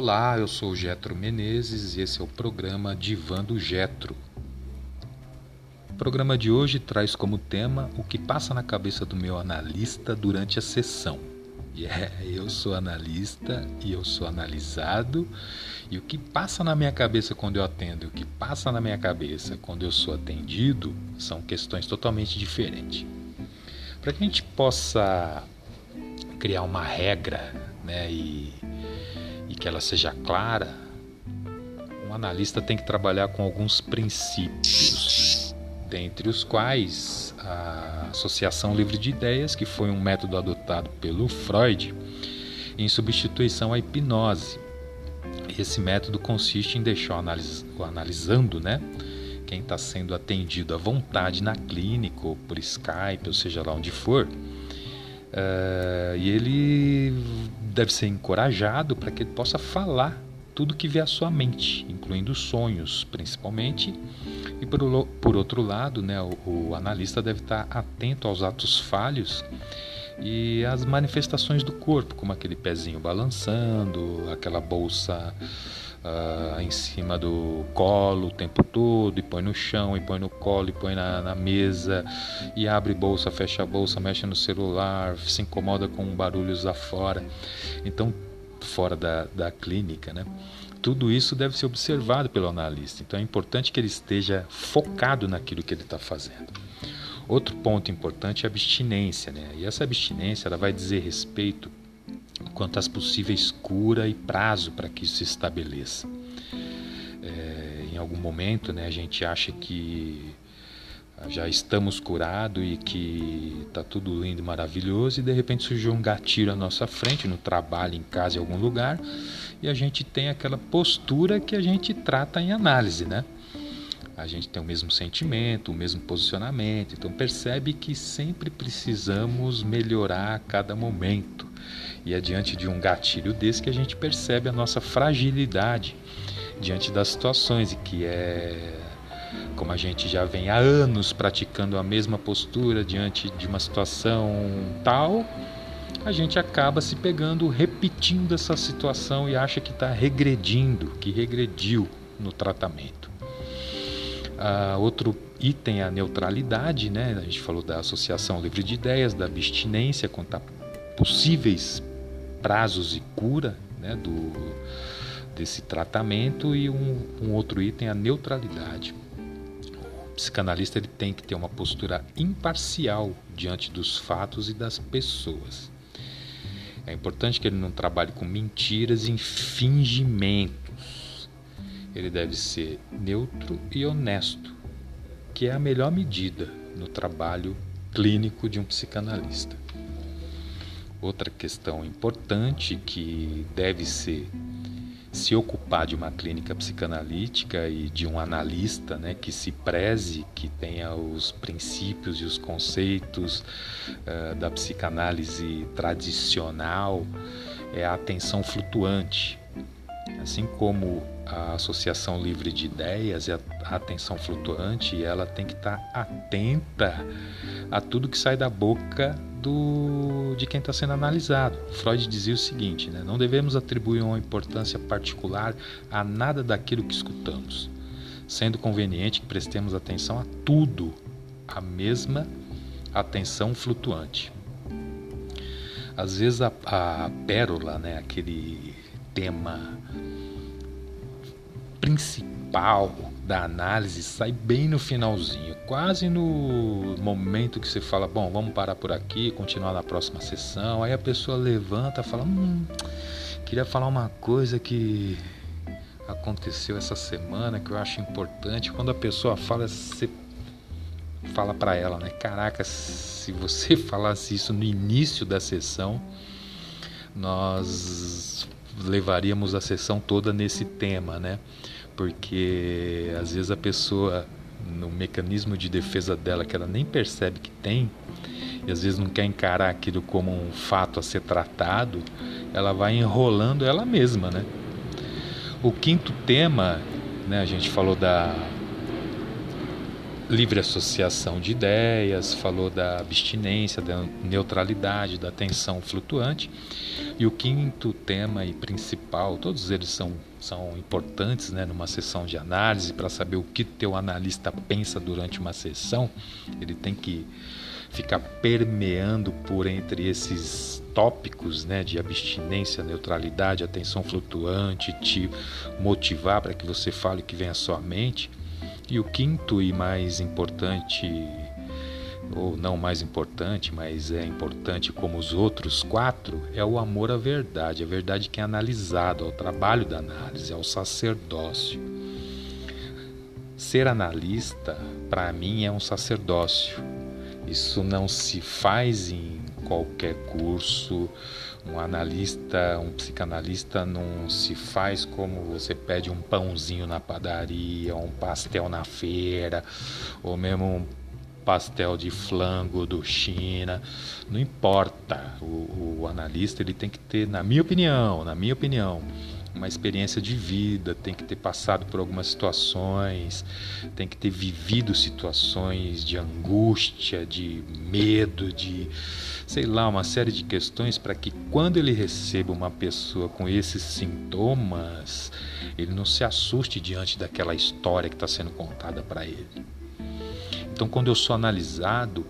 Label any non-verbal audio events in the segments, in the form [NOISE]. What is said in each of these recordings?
Olá, eu sou Getro Menezes e esse é o programa Divã do Getro. O programa de hoje traz como tema o que passa na cabeça do meu analista durante a sessão. E é, eu sou analista e eu sou analisado, e o que passa na minha cabeça quando eu atendo e o que passa na minha cabeça quando eu sou atendido são questões totalmente diferentes. Para que a gente possa criar uma regra né, e que ela seja clara, um analista tem que trabalhar com alguns princípios, dentre os quais a associação livre de ideias, que foi um método adotado pelo Freud em substituição à hipnose. Esse método consiste em deixar o, analis o analisando, né? Quem está sendo atendido à vontade na clínica, ou por Skype, ou seja lá onde for, Uh, e ele deve ser encorajado para que ele possa falar tudo que vê à sua mente, incluindo sonhos, principalmente. E por, por outro lado, né, o, o analista deve estar atento aos atos falhos e as manifestações do corpo, como aquele pezinho balançando, aquela bolsa uh, em cima do colo o tempo todo, e põe no chão, e põe no colo, e põe na, na mesa, e abre bolsa, fecha bolsa, mexe no celular, se incomoda com barulhos afora. Então, fora da, da clínica, né? Tudo isso deve ser observado pelo analista. Então é importante que ele esteja focado naquilo que ele está fazendo. Outro ponto importante é a abstinência, né? E essa abstinência ela vai dizer respeito quanto às possíveis cura e prazo para que isso se estabeleça. É, em algum momento, né, a gente acha que já estamos curados e que está tudo lindo e maravilhoso e de repente surgiu um gatilho à nossa frente, no trabalho, em casa, em algum lugar, e a gente tem aquela postura que a gente trata em análise, né? A gente tem o mesmo sentimento, o mesmo posicionamento, então percebe que sempre precisamos melhorar a cada momento. E é diante de um gatilho desse que a gente percebe a nossa fragilidade diante das situações e que é como a gente já vem há anos praticando a mesma postura diante de uma situação tal, a gente acaba se pegando repetindo essa situação e acha que está regredindo, que regrediu no tratamento. Uh, outro item é a neutralidade, né? A gente falou da associação livre de ideias, da abstinência a possíveis prazos e cura né, do, desse tratamento e um, um outro item a neutralidade. O psicanalista ele tem que ter uma postura imparcial diante dos fatos e das pessoas. É importante que ele não trabalhe com mentiras e fingimentos. Ele deve ser neutro e honesto, que é a melhor medida no trabalho clínico de um psicanalista. Outra questão importante que deve ser se ocupar de uma clínica psicanalítica e de um analista né, que se preze, que tenha os princípios e os conceitos uh, da psicanálise tradicional, é a atenção flutuante. Assim como a associação livre de ideias e a atenção flutuante, ela tem que estar atenta a tudo que sai da boca do, de quem está sendo analisado. Freud dizia o seguinte: né? não devemos atribuir uma importância particular a nada daquilo que escutamos, sendo conveniente que prestemos atenção a tudo, a mesma atenção flutuante. Às vezes a, a pérola, né, aquele tema principal da análise sai bem no finalzinho, quase no momento que você fala, bom, vamos parar por aqui, continuar na próxima sessão. Aí a pessoa levanta, fala, hum, queria falar uma coisa que aconteceu essa semana que eu acho importante. Quando a pessoa fala, você fala para ela, né? Caraca, se você [LAUGHS] falasse isso no início da sessão, nós levaríamos a sessão toda nesse tema, né? Porque às vezes a pessoa no mecanismo de defesa dela que ela nem percebe que tem e às vezes não quer encarar aquilo como um fato a ser tratado, ela vai enrolando ela mesma, né? O quinto tema, né, a gente falou da livre associação de ideias, falou da abstinência, da neutralidade, da atenção flutuante. E o quinto tema e principal, todos eles são, são importantes né, numa sessão de análise para saber o que teu analista pensa durante uma sessão. Ele tem que ficar permeando por entre esses tópicos né, de abstinência, neutralidade, atenção flutuante, te motivar para que você fale o que vem à sua mente. E o quinto e mais importante, ou não mais importante, mas é importante como os outros quatro, é o amor à verdade. A verdade que é analisado, ao trabalho da análise, ao sacerdócio. Ser analista, para mim, é um sacerdócio. Isso não se faz em qualquer curso, um analista, um psicanalista não se faz como você pede um pãozinho na padaria, um pastel na feira, ou mesmo um pastel de flango do China, não importa. O, o analista ele tem que ter, na minha opinião, na minha opinião, uma experiência de vida, tem que ter passado por algumas situações, tem que ter vivido situações de angústia, de medo, de sei lá, uma série de questões para que quando ele receba uma pessoa com esses sintomas, ele não se assuste diante daquela história que está sendo contada para ele. Então, quando eu sou analisado,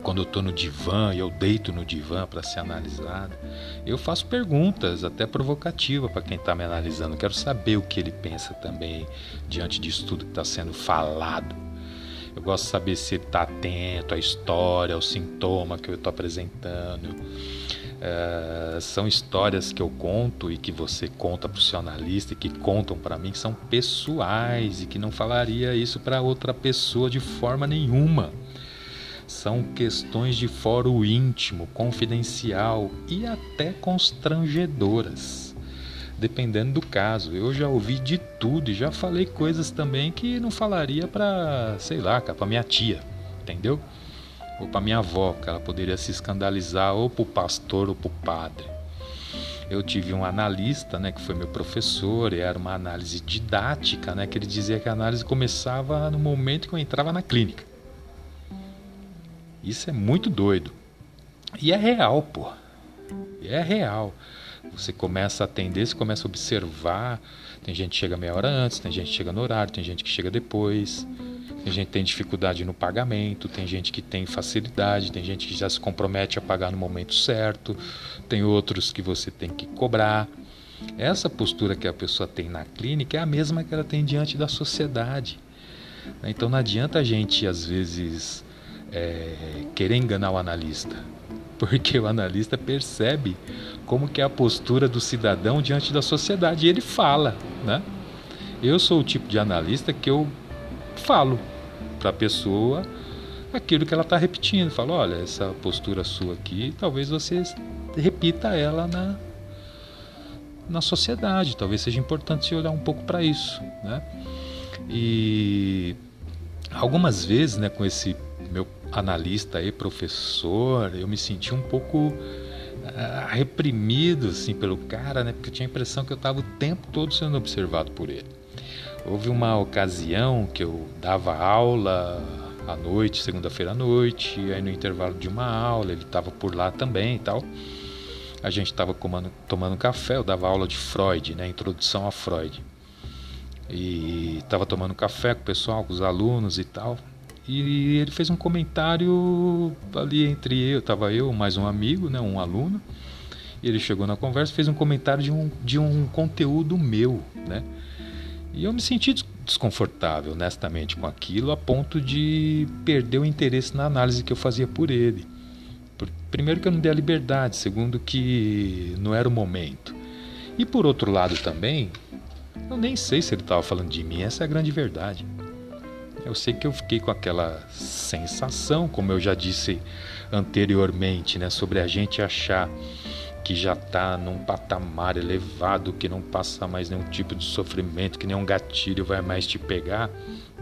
quando eu estou no divã e eu deito no divã para ser analisado, eu faço perguntas, até provocativas para quem está me analisando. Quero saber o que ele pensa também diante disso tudo que está sendo falado. Eu gosto de saber se ele está atento à história, ao sintoma que eu estou apresentando. É, são histórias que eu conto e que você conta para o seu analista e que contam para mim que são pessoais e que não falaria isso para outra pessoa de forma nenhuma. São questões de foro íntimo, confidencial e até constrangedoras dependendo do caso. Eu já ouvi de tudo e já falei coisas também que não falaria para, sei lá, para minha tia, entendeu? Ou para minha avó, que ela poderia se escandalizar ou para o pastor ou para o padre. Eu tive um analista, né, que foi meu professor, e era uma análise didática, né, que ele dizia que a análise começava no momento que eu entrava na clínica. Isso é muito doido. E é real, pô. É real. Você começa a atender, você começa a observar. Tem gente que chega meia hora antes, tem gente que chega no horário, tem gente que chega depois. Tem gente que tem dificuldade no pagamento, tem gente que tem facilidade, tem gente que já se compromete a pagar no momento certo, tem outros que você tem que cobrar. Essa postura que a pessoa tem na clínica é a mesma que ela tem diante da sociedade. Então não adianta a gente, às vezes, é, querer enganar o analista [LAUGHS] porque o analista percebe como que é a postura do cidadão diante da sociedade e ele fala, né? Eu sou o tipo de analista que eu falo para a pessoa aquilo que ela está repetindo. Falo, olha, essa postura sua aqui, talvez você repita ela na, na sociedade. Talvez seja importante você olhar um pouco para isso, né? E algumas vezes, né, com esse meu analista e professor, eu me senti um pouco uh, reprimido assim pelo cara, né? Porque eu tinha a impressão que eu estava o tempo todo sendo observado por ele. Houve uma ocasião que eu dava aula à noite, segunda-feira à noite, aí no intervalo de uma aula ele estava por lá também e tal. A gente estava tomando café, eu dava aula de Freud, né? Introdução a Freud. E estava tomando café com o pessoal, com os alunos e tal. E ele fez um comentário ali entre eu, estava eu, mais um amigo, né, um aluno. E ele chegou na conversa, fez um comentário de um, de um conteúdo meu, né? E eu me senti desconfortável, honestamente, com aquilo, a ponto de perder o interesse na análise que eu fazia por ele. Primeiro que eu não dei a liberdade, segundo que não era o momento. E por outro lado também, eu nem sei se ele estava falando de mim, essa é a grande verdade. Eu sei que eu fiquei com aquela sensação, como eu já disse anteriormente, né, sobre a gente achar que já está num patamar elevado, que não passa mais nenhum tipo de sofrimento, que nenhum gatilho vai mais te pegar,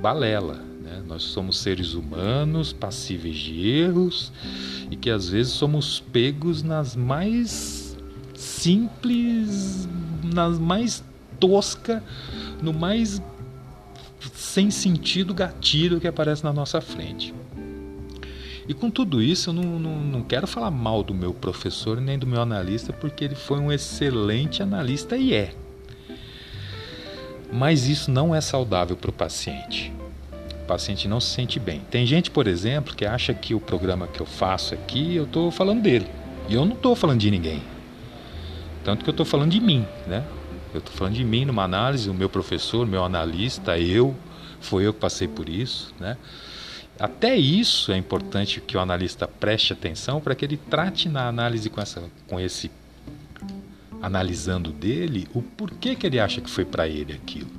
balela. Né? Nós somos seres humanos, passíveis de erros e que às vezes somos pegos nas mais simples, nas mais tosca, no mais sem sentido gatilho que aparece na nossa frente. E com tudo isso, eu não, não, não, quero falar mal do meu professor nem do meu analista, porque ele foi um excelente analista e é. Mas isso não é saudável para o paciente. O paciente não se sente bem. Tem gente, por exemplo, que acha que o programa que eu faço aqui, eu estou falando dele. E eu não estou falando de ninguém. Tanto que eu estou falando de mim, né? Eu estou falando de mim numa análise, o meu professor, meu analista, eu, foi eu que passei por isso, né? Até isso é importante que o analista preste atenção para que ele trate na análise com, essa, com esse analisando dele o porquê que ele acha que foi para ele aquilo.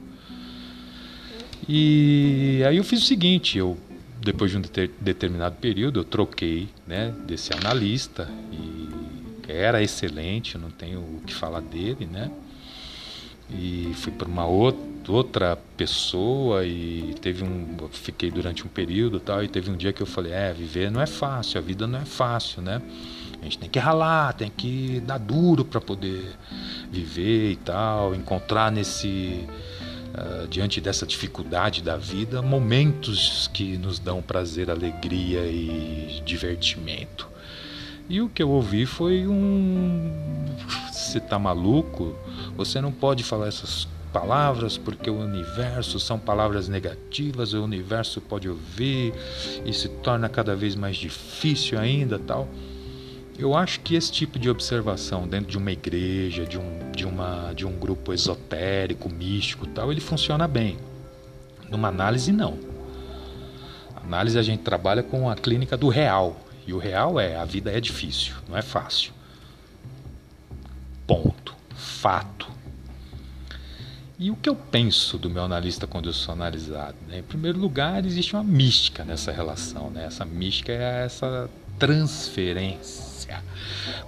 E aí eu fiz o seguinte, eu depois de um determinado período eu troquei, né, desse analista e era excelente, não tenho o que falar dele, né? e fui para uma outra pessoa e teve um fiquei durante um período tal e teve um dia que eu falei é viver não é fácil a vida não é fácil né? A gente tem que ralar tem que dar duro para poder viver e tal encontrar nesse uh, diante dessa dificuldade da vida momentos que nos dão prazer alegria e divertimento. E o que eu ouvi foi um você tá maluco? Você não pode falar essas palavras porque o universo são palavras negativas, o universo pode ouvir e se torna cada vez mais difícil ainda, tal. Eu acho que esse tipo de observação dentro de uma igreja, de um, de uma, de um grupo esotérico, místico, tal, ele funciona bem. Numa análise não. Análise a gente trabalha com a clínica do real. E o real é a vida é difícil, não é fácil. Ponto fato. E o que eu penso do meu analista analisado? Né? Em primeiro lugar, existe uma mística nessa relação. Né? Essa mística é essa transferência.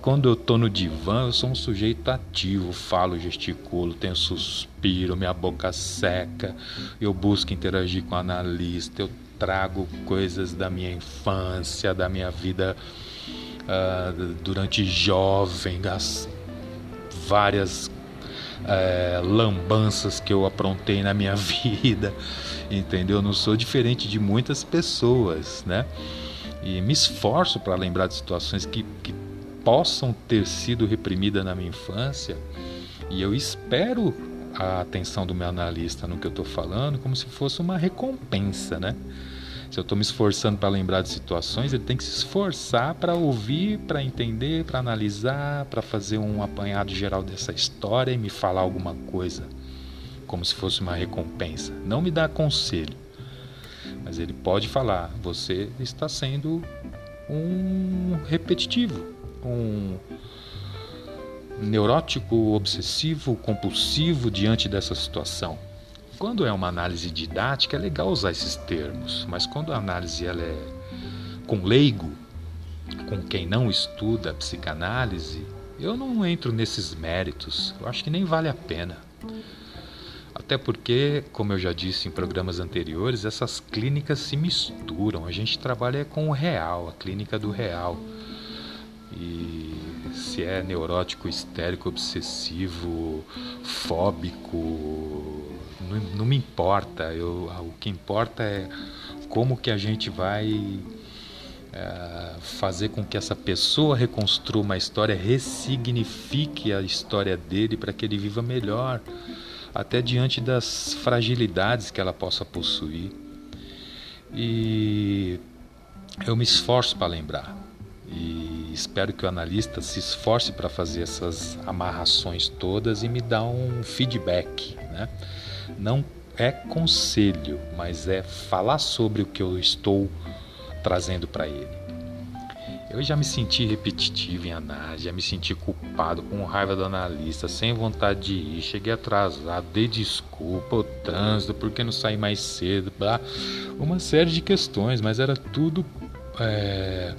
Quando eu estou no divã, eu sou um sujeito ativo, falo, gesticulo, tenho suspiro, minha boca seca, eu busco interagir com o analista, eu trago coisas da minha infância, da minha vida uh, durante jovem, as várias é, lambanças que eu aprontei na minha [LAUGHS] vida, entendeu? Eu não sou diferente de muitas pessoas, né? E me esforço para lembrar de situações que, que possam ter sido reprimidas na minha infância e eu espero a atenção do meu analista no que eu estou falando como se fosse uma recompensa, né? Se eu estou me esforçando para lembrar de situações, ele tem que se esforçar para ouvir, para entender, para analisar, para fazer um apanhado geral dessa história e me falar alguma coisa, como se fosse uma recompensa. Não me dá conselho, mas ele pode falar: você está sendo um repetitivo, um neurótico, obsessivo, compulsivo diante dessa situação. Quando é uma análise didática é legal usar esses termos, mas quando a análise ela é com leigo, com quem não estuda psicanálise, eu não entro nesses méritos. Eu acho que nem vale a pena. Até porque, como eu já disse em programas anteriores, essas clínicas se misturam. A gente trabalha com o real, a clínica do real. E se é neurótico, histérico, obsessivo, fóbico, não, não me importa. Eu, o que importa é como que a gente vai é, fazer com que essa pessoa reconstrua uma história, ressignifique a história dele para que ele viva melhor, até diante das fragilidades que ela possa possuir. E eu me esforço para lembrar. E espero que o analista se esforce para fazer essas amarrações todas e me dar um feedback, né? Não é conselho, mas é falar sobre o que eu estou trazendo para ele. Eu já me senti repetitivo em análise, já me senti culpado, com raiva do analista, sem vontade de ir, cheguei atrasado, dei desculpa, o trânsito, porque não saí mais cedo, blá, uma série de questões, mas era tudo é,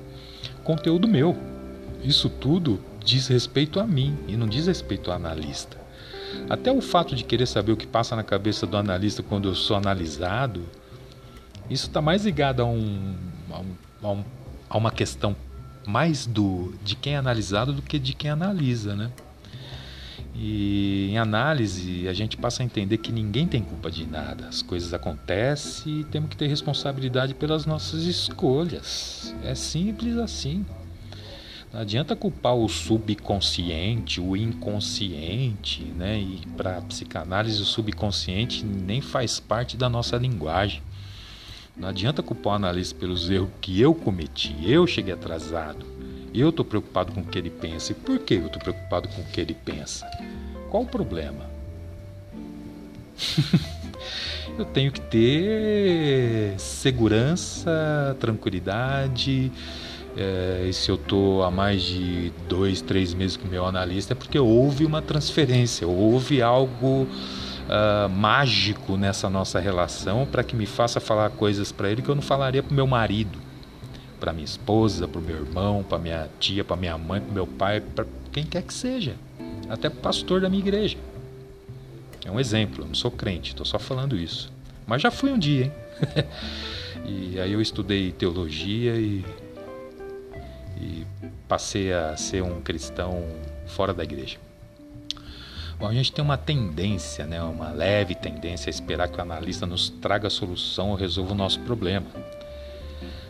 conteúdo meu. Isso tudo diz respeito a mim e não diz respeito ao analista. Até o fato de querer saber o que passa na cabeça do analista quando eu sou analisado, isso está mais ligado a, um, a, um, a, um, a, uma questão mais do de quem é analisado do que de quem analisa, né? E em análise, a gente passa a entender que ninguém tem culpa de nada. As coisas acontecem e temos que ter responsabilidade pelas nossas escolhas. É simples assim. Não adianta culpar o subconsciente, o inconsciente, né? E para psicanálise o subconsciente nem faz parte da nossa linguagem. Não adianta culpar o analista pelos erros que eu cometi. Eu cheguei atrasado. Eu estou preocupado com o que ele pensa. E por que eu estou preocupado com o que ele pensa? Qual o problema? [LAUGHS] eu tenho que ter segurança, tranquilidade. É, e se eu estou há mais de dois, três meses com o meu analista, é porque houve uma transferência, houve algo uh, mágico nessa nossa relação para que me faça falar coisas para ele que eu não falaria para o meu marido, para minha esposa, para o meu irmão, para minha tia, para minha mãe, para meu pai, para quem quer que seja, até para o pastor da minha igreja. É um exemplo, eu não sou crente, estou só falando isso. Mas já fui um dia, hein? [LAUGHS] e aí eu estudei teologia e, e passei a ser um cristão fora da igreja. Bom, a gente tem uma tendência, né, uma leve tendência a esperar que o analista nos traga a solução ou resolva o nosso problema.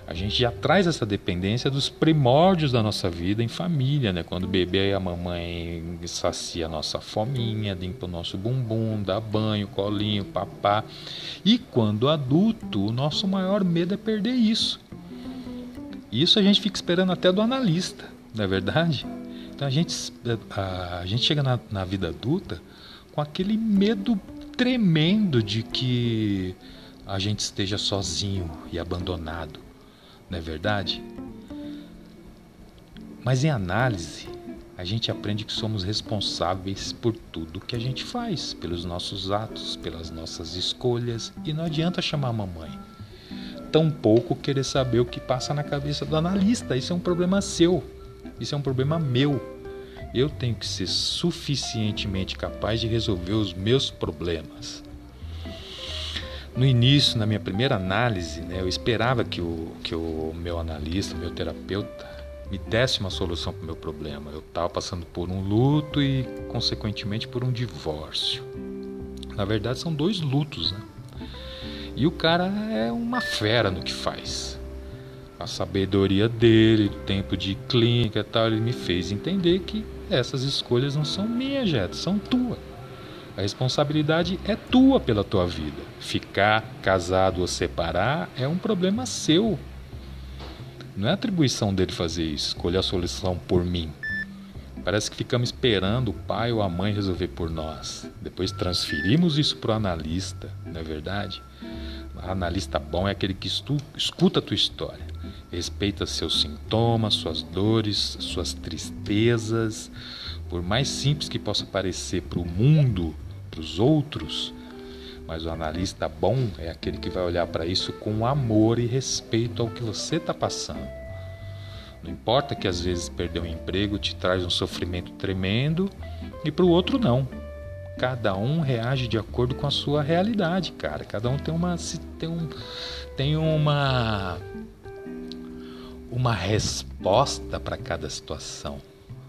A gente já traz essa dependência dos primórdios da nossa vida em família, né? Quando o bebê e a mamãe sacia a nossa fominha, limpa o nosso bumbum, dá banho, colinho, papá. E quando adulto, o nosso maior medo é perder isso. Isso a gente fica esperando até do analista, não é verdade? Então a gente, a, a gente chega na, na vida adulta com aquele medo tremendo de que a gente esteja sozinho e abandonado, não é verdade? Mas em análise, a gente aprende que somos responsáveis por tudo que a gente faz, pelos nossos atos, pelas nossas escolhas, e não adianta chamar a mamãe. Tampouco querer saber o que passa na cabeça do analista, isso é um problema seu. Isso é um problema meu. Eu tenho que ser suficientemente capaz de resolver os meus problemas. No início, na minha primeira análise, né, eu esperava que o, que o meu analista, meu terapeuta, me desse uma solução para o meu problema. Eu estava passando por um luto e, consequentemente, por um divórcio. Na verdade, são dois lutos, né? E o cara é uma fera no que faz a sabedoria dele, o tempo de clínica e tal, ele me fez entender que essas escolhas não são minhas, Jeto, são tuas. A responsabilidade é tua pela tua vida. Ficar casado ou separar é um problema seu. Não é atribuição dele fazer isso, escolher a solução por mim. Parece que ficamos esperando o pai ou a mãe resolver por nós. Depois transferimos isso para o analista, não é verdade? Analista bom é aquele que escuta a tua história Respeita seus sintomas, suas dores, suas tristezas. Por mais simples que possa parecer para o mundo, para os outros, mas o analista bom é aquele que vai olhar para isso com amor e respeito ao que você está passando. Não importa que às vezes perder um emprego te traz um sofrimento tremendo e para o outro não. Cada um reage de acordo com a sua realidade, cara. Cada um tem uma tem um tem uma uma resposta para cada situação.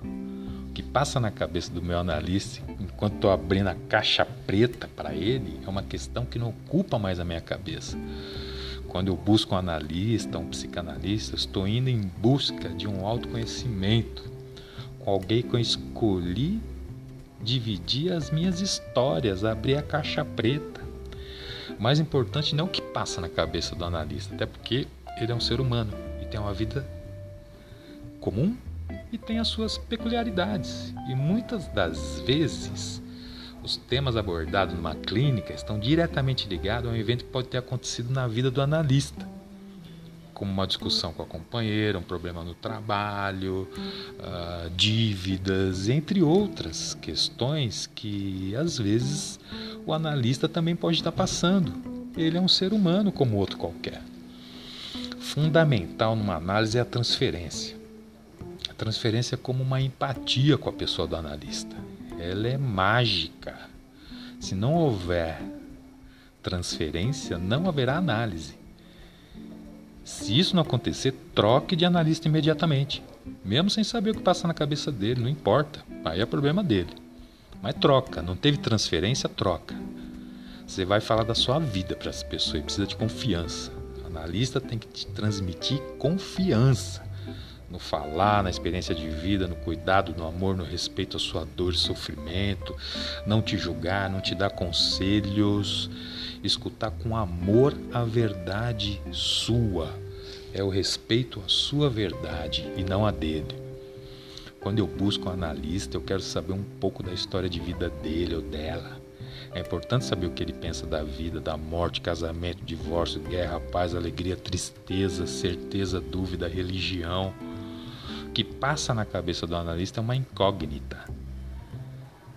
O que passa na cabeça do meu analista enquanto estou abrindo a caixa preta para ele é uma questão que não ocupa mais a minha cabeça. Quando eu busco um analista, um psicanalista, estou indo em busca de um autoconhecimento com alguém que eu escolhi dividir as minhas histórias, abrir a caixa preta. Mais importante não o que passa na cabeça do analista, até porque ele é um ser humano tem uma vida comum e tem as suas peculiaridades. E muitas das vezes, os temas abordados numa clínica estão diretamente ligados a um evento que pode ter acontecido na vida do analista, como uma discussão com a companheira, um problema no trabalho, uh, dívidas, entre outras questões que às vezes o analista também pode estar passando. Ele é um ser humano como outro qualquer fundamental numa análise é a transferência. A transferência é como uma empatia com a pessoa do analista. Ela é mágica. Se não houver transferência, não haverá análise. Se isso não acontecer, troque de analista imediatamente. Mesmo sem saber o que passa na cabeça dele, não importa. Aí é problema dele. Mas troca, não teve transferência, troca. Você vai falar da sua vida para essa pessoa e precisa de confiança. O analista tem que te transmitir confiança no falar, na experiência de vida, no cuidado, no amor, no respeito à sua dor e sofrimento, não te julgar, não te dar conselhos, escutar com amor a verdade sua. É o respeito à sua verdade e não a dele. Quando eu busco um analista, eu quero saber um pouco da história de vida dele ou dela. É importante saber o que ele pensa da vida, da morte, casamento, divórcio, guerra, paz, alegria, tristeza, certeza, dúvida, religião que passa na cabeça do analista é uma incógnita.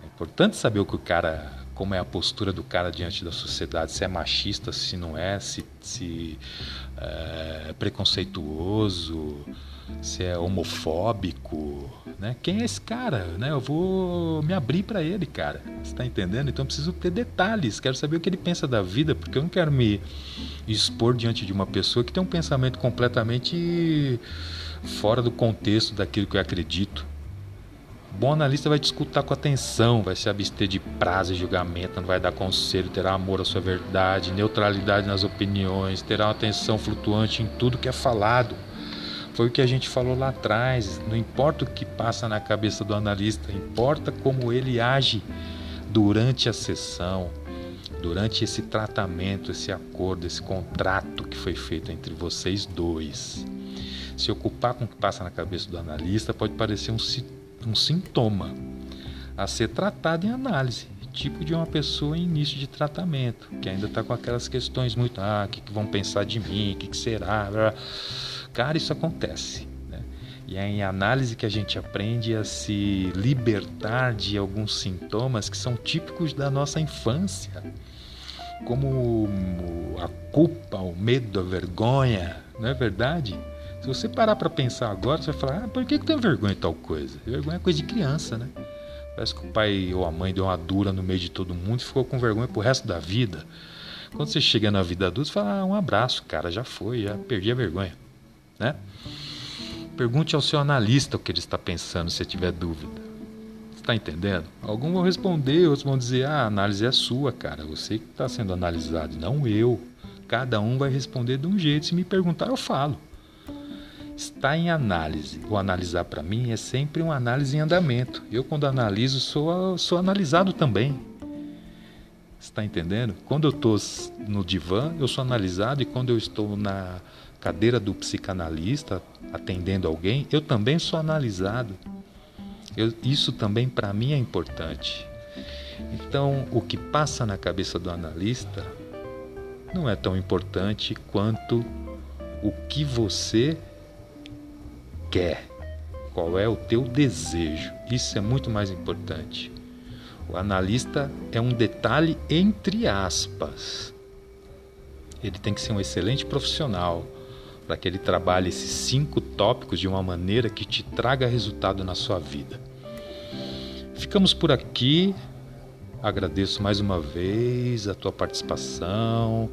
É importante saber o que o cara, como é a postura do cara diante da sociedade, se é machista, se não é, se, se é preconceituoso, se é homofóbico, né? Quem é esse cara, né? Eu vou me abrir para ele, cara. Você está entendendo? Então eu preciso ter detalhes. Quero saber o que ele pensa da vida, porque eu não quero me expor diante de uma pessoa que tem um pensamento completamente fora do contexto daquilo que eu acredito. Bom analista vai te escutar com atenção, vai se abster de prazo e julgamento, não vai dar conselho, terá amor à sua verdade, neutralidade nas opiniões, terá uma atenção flutuante em tudo que é falado. Foi o que a gente falou lá atrás. Não importa o que passa na cabeça do analista, importa como ele age durante a sessão, durante esse tratamento, esse acordo, esse contrato que foi feito entre vocês dois. Se ocupar com o que passa na cabeça do analista pode parecer um, um sintoma a ser tratado em análise, tipo de uma pessoa em início de tratamento, que ainda está com aquelas questões muito, ah, o que, que vão pensar de mim, o que, que será? Cara, isso acontece. Né? E é em análise que a gente aprende a se libertar de alguns sintomas que são típicos da nossa infância, como a culpa, o medo, a vergonha, não é verdade? Se você parar para pensar agora, você vai falar: ah, por que, que tem vergonha de tal coisa? Vergonha é coisa de criança, né? Parece que o pai ou a mãe deu uma dura no meio de todo mundo e ficou com vergonha pro resto da vida. Quando você chega na vida adulta, você fala: ah, um abraço, cara, já foi, já perdi a vergonha, né? Pergunte ao seu analista o que ele está pensando, se tiver dúvida. Está entendendo? Alguns vão responder, outros vão dizer: ah, a análise é sua, cara. Você que está sendo analisado, não eu. Cada um vai responder de um jeito. Se me perguntar, eu falo está em análise. O analisar para mim é sempre uma análise em andamento. Eu, quando analiso, sou, sou analisado também. Está entendendo? Quando eu estou no divã, eu sou analisado, e quando eu estou na cadeira do psicanalista, atendendo alguém, eu também sou analisado. Eu, isso também para mim é importante. Então, o que passa na cabeça do analista não é tão importante quanto o que você quer, qual é o teu desejo. Isso é muito mais importante. O analista é um detalhe entre aspas. Ele tem que ser um excelente profissional para que ele trabalhe esses cinco tópicos de uma maneira que te traga resultado na sua vida. Ficamos por aqui. Agradeço mais uma vez a tua participação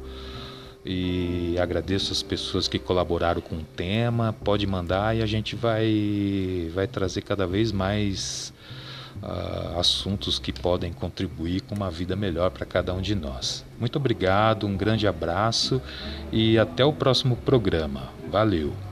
e agradeço as pessoas que colaboraram com o tema. Pode mandar e a gente vai, vai trazer cada vez mais uh, assuntos que podem contribuir com uma vida melhor para cada um de nós. Muito obrigado, um grande abraço e até o próximo programa. Valeu!